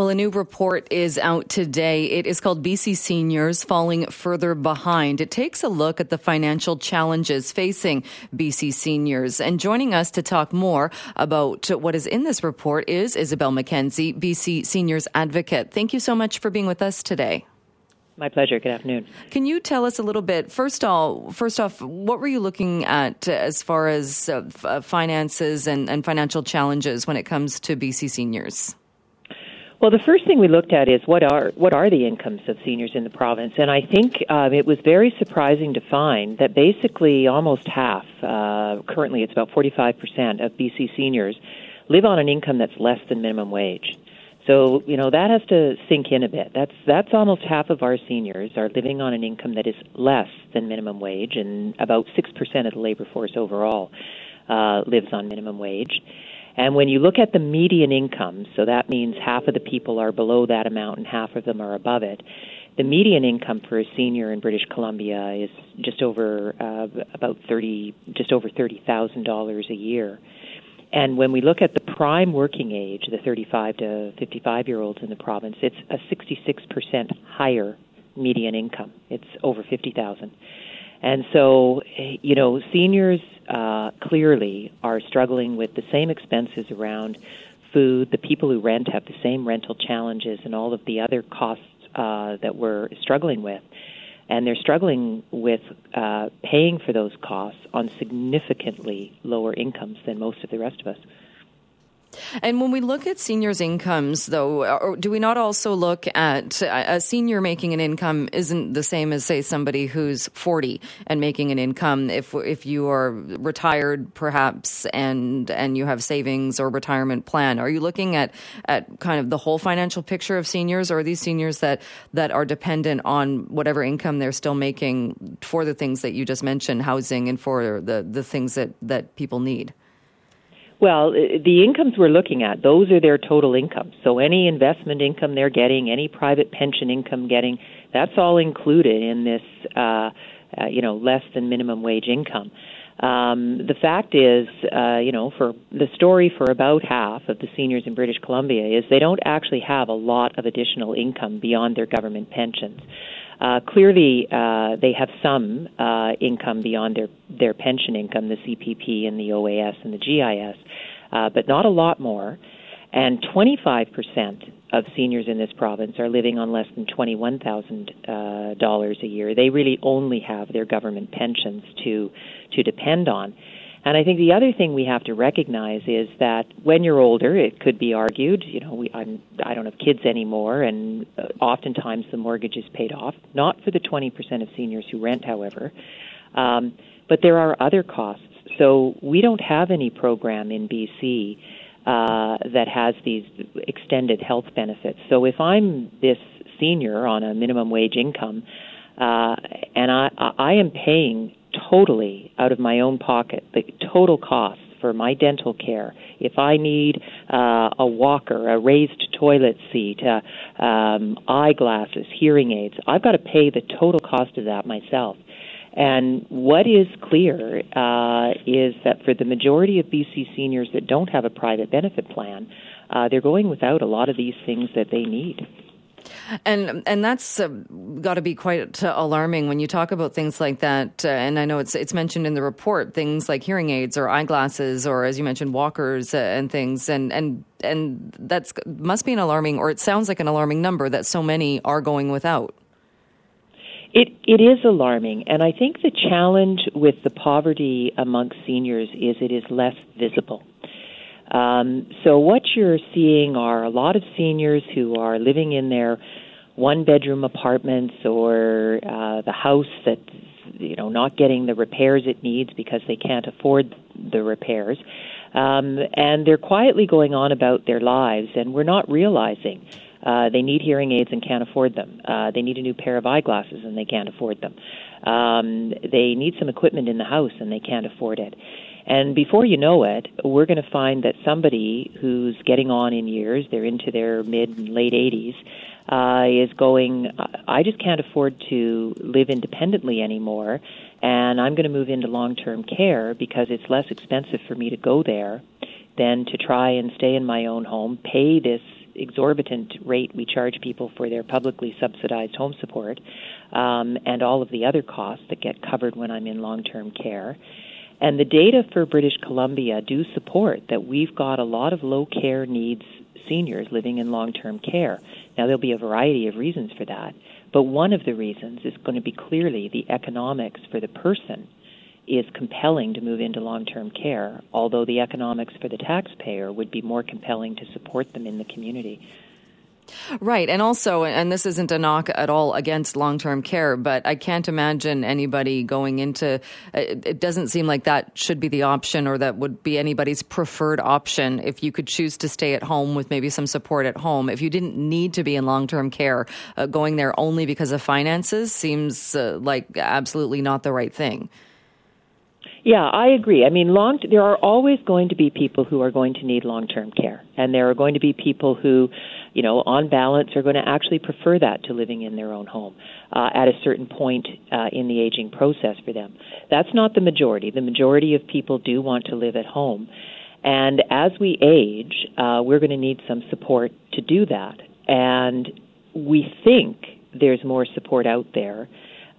Well, a new report is out today. It is called BC Seniors Falling Further Behind. It takes a look at the financial challenges facing BC seniors. And joining us to talk more about what is in this report is Isobel Mackenzie, BC Seniors Advocate. Thank you so much for being with us today. My pleasure. Good afternoon. Can you tell us a little bit? First all, first off, what were you looking at as far as uh, uh finances and, and financial challenges when it comes to BC seniors? Well, the first thing we looked at is what are what are the incomes of seniors in the province, and I think um, it was very surprising to find that basically almost half, uh, currently it's about 45 percent of BC seniors, live on an income that's less than minimum wage. So you know that has to sink in a bit. That's that's almost half of our seniors are living on an income that is less than minimum wage, and about six percent of the labor force overall uh, lives on minimum wage. And when you look at the median income, so that means half of the people are below that amount and half of them are above it. The median income for a senior in British Columbia is just over uh, about thirty, just over thirty thousand dollars a year. And when we look at the prime working age, the 35 to 55 year olds in the province, it's a 66% higher median income. It's over 50,000. And so, you know, seniors uh, clearly are struggling with the same expenses around food. The people who rent have the same rental challenges and all of the other costs uh, that we're struggling with. And they're struggling with uh, paying for those costs on significantly lower incomes than most of the rest of us. And when we look at seniors' incomes, though, do we not also look at uh, a senior making an income isn't the same as, say, somebody who's 40 and making an income? If if you are retired, perhaps, and and you have savings or retirement plan, are you looking at at kind of the whole financial picture of seniors, or are these seniors that that are dependent on whatever income they're still making for the things that you just mentioned, housing, and for the the things that that people need? Well, the incomes we're looking at, those are their total incomes. So any investment income they're getting, any private pension income getting, that's all included in this, uh, uh, you know, less than minimum wage income. Um, the fact is, uh, you know, for the story for about half of the seniors in British Columbia is they don't actually have a lot of additional income beyond their government pensions. Uh, clearly, uh, they have some uh, income beyond their, their pension income, the CPP and the OAS and the GIS, uh, but not a lot more. And 25% of seniors in this province are living on less than $21,000 uh, a year. They really only have their government pensions to to depend on. And I think the other thing we have to recognize is that when you're older, it could be argued, you know, we I'm I don't have kids anymore, and uh, oftentimes the mortgage is paid off. Not for the 20% of seniors who rent, however, um, but there are other costs. So we don't have any program in BC uh, that has these extended health benefits. So if I'm this senior on a minimum wage income, uh, and I, I am paying totally out of my own pocket the total cost for my dental care. If I need uh, a walker, a raised toilet seat, uh, um, eyeglasses, hearing aids, I've got to pay the total cost of that myself. And what is clear uh, is that for the majority of BC seniors that don't have a private benefit plan, uh, they're going without a lot of these things that they need. And and that's uh, got to be quite alarming when you talk about things like that. Uh, and I know it's it's mentioned in the report things like hearing aids or eyeglasses or as you mentioned walkers uh, and things. And and and that's must be an alarming or it sounds like an alarming number that so many are going without. It it is alarming, and I think the challenge with the poverty amongst seniors is it is less visible. Um, so what you're seeing are a lot of seniors who are living in their one bedroom apartments or uh, the house that's you know not getting the repairs it needs because they can't afford the repairs um, and they're quietly going on about their lives and we're not realizing uh, they need hearing aids and can't afford them. Uh, they need a new pair of eyeglasses and they can't afford them. Um, they need some equipment in the house and they can't afford it. And before you know it, we're going to find that somebody who's getting on in years, they're into their mid and late 80s, uh, is going, I just can't afford to live independently anymore, and I'm going to move into long term care because it's less expensive for me to go there than to try and stay in my own home, pay this exorbitant rate we charge people for their publicly subsidized home support, um, and all of the other costs that get covered when I'm in long term care. And the data for British Columbia do support that we've got a lot of low care needs seniors living in long term care. Now, there'll be a variety of reasons for that, but one of the reasons is going to be clearly the economics for the person is compelling to move into long term care, although the economics for the taxpayer would be more compelling to support them in the community. Right. And also, and this isn't a knock at all against long term care, but I can't imagine anybody going into it doesn't seem like that should be the option or that would be anybody's preferred option if you could choose to stay at home with maybe some support at home. If you didn't need to be in long term care, uh, going there only because of finances seems uh, like absolutely not the right thing. Yeah, I agree. I mean, long there are always going to be people who are going to need long-term care, and there are going to be people who you know, on balance, are going to actually prefer that to living in their own home uh, at a certain point uh, in the aging process for them. That's not the majority. The majority of people do want to live at home. And as we age, uh, we're going to need some support to do that. And we think there's more support out there,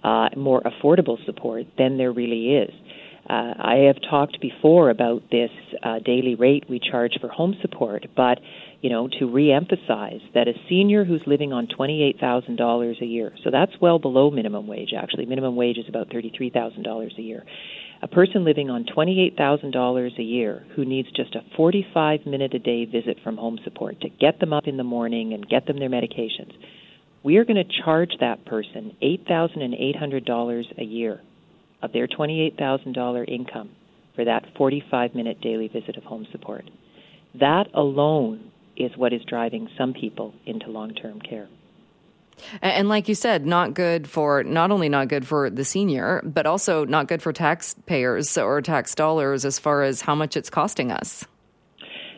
uh, more affordable support than there really is. Uh, I have talked before about this uh, daily rate we charge for home support, but you know, to reemphasize that a senior who's living on $28,000 a year, so that's well below minimum wage actually. Minimum wage is about $33,000 a year. A person living on $28,000 a year who needs just a 45 minute a day visit from home support to get them up in the morning and get them their medications. We are going to charge that person $8,800 a year of their $28,000 income for that 45 minute daily visit of home support. That alone is what is driving some people into long term care. And like you said, not good for not only not good for the senior, but also not good for taxpayers or tax dollars as far as how much it's costing us.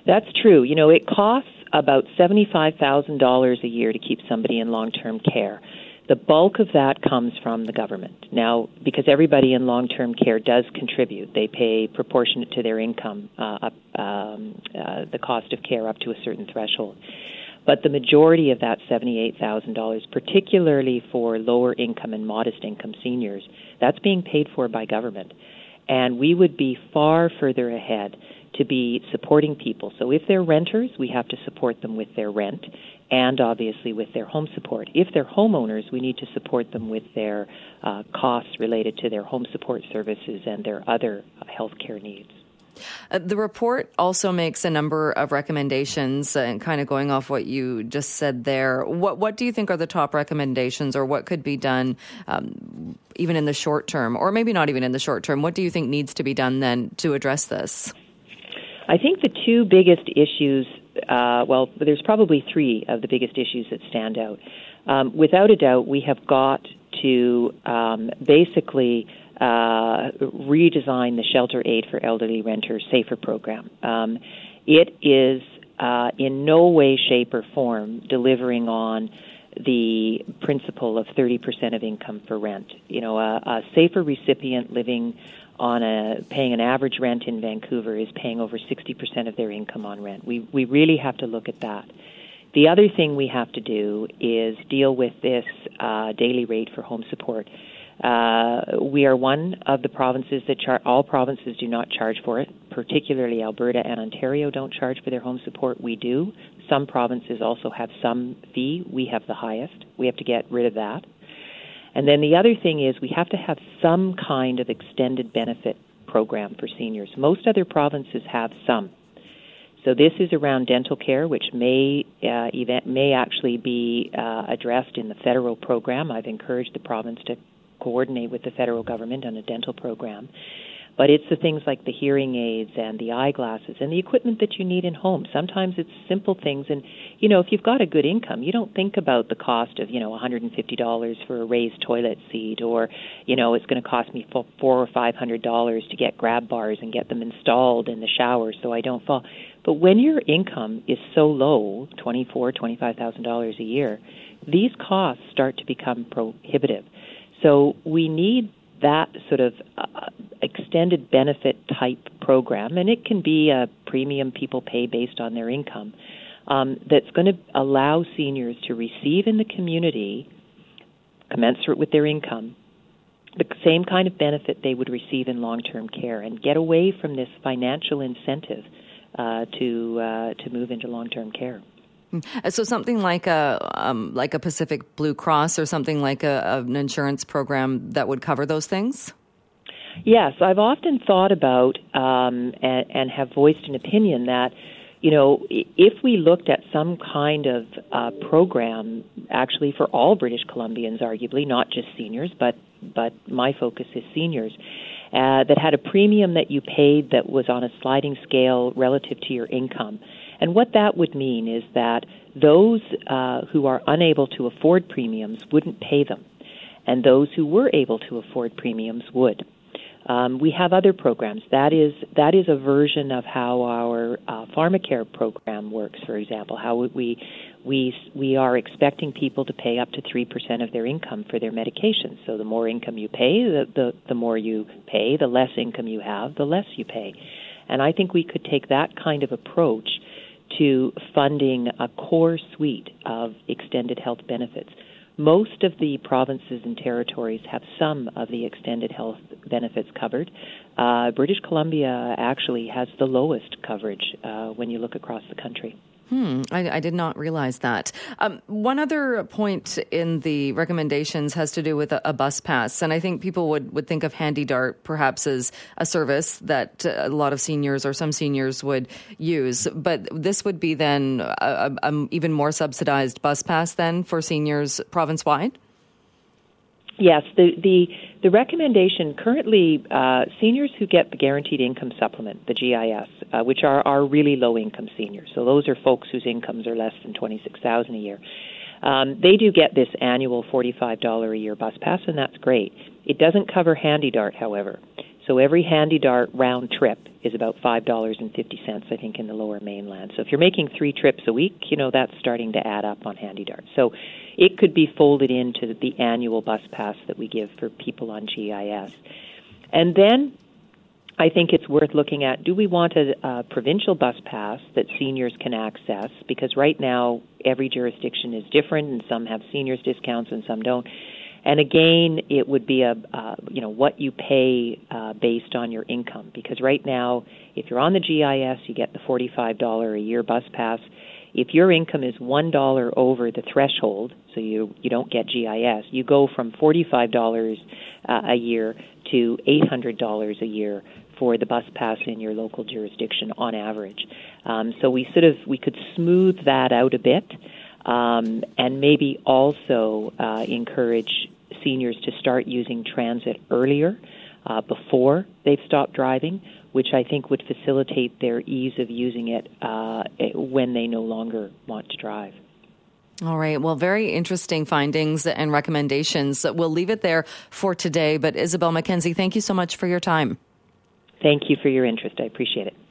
That's true. You know, it costs about $75,000 a year to keep somebody in long term care. The bulk of that comes from the government. Now, because everybody in long term care does contribute, they pay proportionate to their income uh, up, um, uh, the cost of care up to a certain threshold. But the majority of that $78,000, particularly for lower income and modest income seniors, that's being paid for by government. And we would be far further ahead to be supporting people. So if they're renters, we have to support them with their rent and obviously with their home support. If they're homeowners, we need to support them with their uh, costs related to their home support services and their other uh, health care needs. Uh, the report also makes a number of recommendations, uh, and kind of going off what you just said there. What what do you think are the top recommendations, or what could be done, um, even in the short term, or maybe not even in the short term? What do you think needs to be done then to address this? I think the two biggest issues uh, well, there's probably three of the biggest issues that stand out. Um, without a doubt, we have got to um, basically uh, redesign the Shelter Aid for Elderly Renters SAFER program. Um, it is uh, in no way, shape, or form delivering on the principle of 30% of income for rent. You know, a, a SAFER recipient living on a paying an average rent in Vancouver is paying over 60% of their income on rent. We we really have to look at that. The other thing we have to do is deal with this uh, daily rate for home support. Uh, we are one of the provinces that char- all provinces do not charge for it. Particularly Alberta and Ontario don't charge for their home support. We do. Some provinces also have some fee. We have the highest. We have to get rid of that. And then the other thing is we have to have some kind of extended benefit program for seniors. Most other provinces have some. So this is around dental care, which may uh, event, may actually be uh, addressed in the federal program. I've encouraged the province to coordinate with the federal government on a dental program. But it's the things like the hearing aids and the eyeglasses and the equipment that you need in home. Sometimes it's simple things. And, you know, if you've got a good income, you don't think about the cost of, you know, $150 for a raised toilet seat or, you know, it's going to cost me four or $500 to get grab bars and get them installed in the shower so I don't fall. But when your income is so low, twenty-four, twenty-five thousand dollars a year, these costs start to become prohibitive. So we need that sort of uh, extended benefit type program, and it can be a premium people pay based on their income. um, that's going to allow seniors to receive in the community, commensurate with their income, the same kind of benefit they would receive in long-term care, and get away from this financial incentive uh, to uh, to move into long-term care. Uh, so something like a um, like a Pacific Blue Cross or something like a, an insurance program that would cover those things. Yes, I've often thought about um, and, and have voiced an opinion that you know, if we looked at some kind of uh, program, actually for all British Columbians, arguably not just seniors, but but my focus is seniors, uh, that had a premium that you paid that was on a sliding scale relative to your income, and what that would mean is that those uh, who are unable to afford premiums wouldn't pay them, and those who were able to afford premiums would. Um, we have other programs. That is that is a version of how our uh, pharmacare program works. For example, how we we we are expecting people to pay up to three percent of their income for their medications. So the more income you pay, the, the the more you pay. The less income you have, the less you pay. And I think we could take that kind of approach to funding a core suite of extended health benefits. Most of the provinces and territories have some of the extended health benefits covered. Uh, British Columbia actually has the lowest coverage uh, when you look across the country. Hmm, I, I, did not realize that. Um, one other point in the recommendations has to do with a, a, bus pass, and I think people would, would think of Handy Dart perhaps as a service that a lot of seniors or some seniors would use. But this would be then a, a, even more subsidized bus pass then for seniors province wide. Yes, the the the recommendation currently uh, seniors who get the guaranteed income supplement, the GIS, uh, which are are really low income seniors. So those are folks whose incomes are less than twenty six thousand a year. Um, they do get this annual forty five dollar a year bus pass, and that's great. It doesn't cover Handy Dart, however. So every Handy Dart round trip is about five dollars and fifty cents, I think, in the Lower Mainland. So if you're making three trips a week, you know that's starting to add up on Handy Dart. So it could be folded into the annual bus pass that we give for people on GIS. And then I think it's worth looking at do we want a, a, provincial bus pass that seniors can access? Because right now, every jurisdiction is different, and some have seniors discounts and some don't. And again, it would be a uh, you know what you pay uh, based on your income. Because right now, if you're on the GIS, you get the forty-five dollar a year bus pass. If your income is one dollar over the threshold, so you you don't get GIS, you go from forty five dollars uh, a year to eight hundred dollars a year for the bus pass in your local jurisdiction on average. Um, so we sort of we could smooth that out a bit, um, and maybe also uh, encourage seniors to start using transit earlier uh, before they've stopped driving which I think would facilitate their ease of using it uh, when they no longer want to drive. All right. Well, very interesting findings and recommendations. We'll leave it there for today. But Isobel Mackenzie, thank you so much for your time. Thank you for your interest. I appreciate it.